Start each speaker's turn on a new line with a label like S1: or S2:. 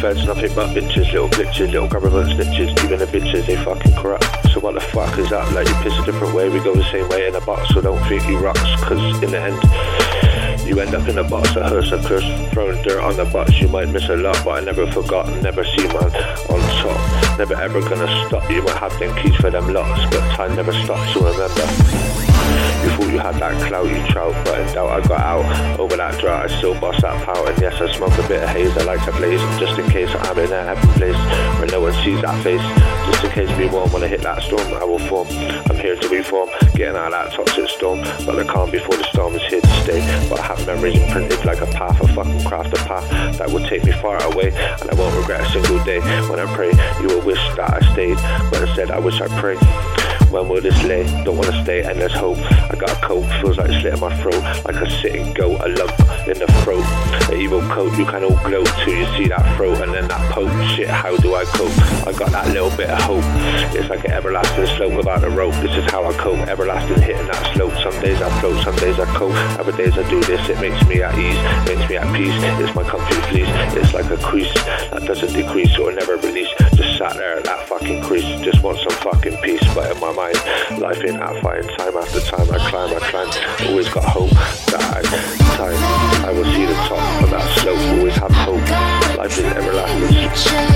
S1: feds, nothing but bitches, little glitches, little government snitches. Even the bitches, they fucking corrupt. So what the fuck is that? Like you piss a different way, we go the same way in a box, so don't think you rocks, cause in the end, you end up in a box, a hearse, a curse, throwing dirt on the box. You might miss a lot, but I never forgot, never see man on top. Never ever gonna stop. You might have them keys for them locks, but time never stops. So remember. You thought you had that clout, you trout, but in doubt I got out. Over that drought, I still bust that pout, and yes, I smoke a bit of haze. I like to blaze, just in case I'm in a happy place where no one sees that face. Just in case we won't wanna hit that storm, I will form. I'm here to reform, getting out of that toxic storm. But the calm before the storm is here to stay. But I have memories imprinted like a path, a fucking craft, a path that will take me far away, and I won't regret a single day. When I pray, you will wish that I stayed, but instead I wish I prayed. When will this lay? Don't wanna stay, and there's hope. I got a coat, feels like slit in my throat, like a sitting goat, a lump in the throat. An evil coat, you can all gloat till you see that throat, and then that poke. Shit, how do I cope? I got that little bit of hope. It's like an everlasting slope without a rope. This is how I cope, everlasting hitting that slope. Some days I float, some days I cope. Other days I do this, it makes me at ease, makes me at peace. It's my comfy fleece, it's like a crease that doesn't decrease or never release. Just sat there at that fucking crease, just want some fucking peace, but in my mind, life ain't that fine. Time after time I climb, I climb. Always got hope that I, time I will see the top of that slope. Always have hope. Life is everlasting.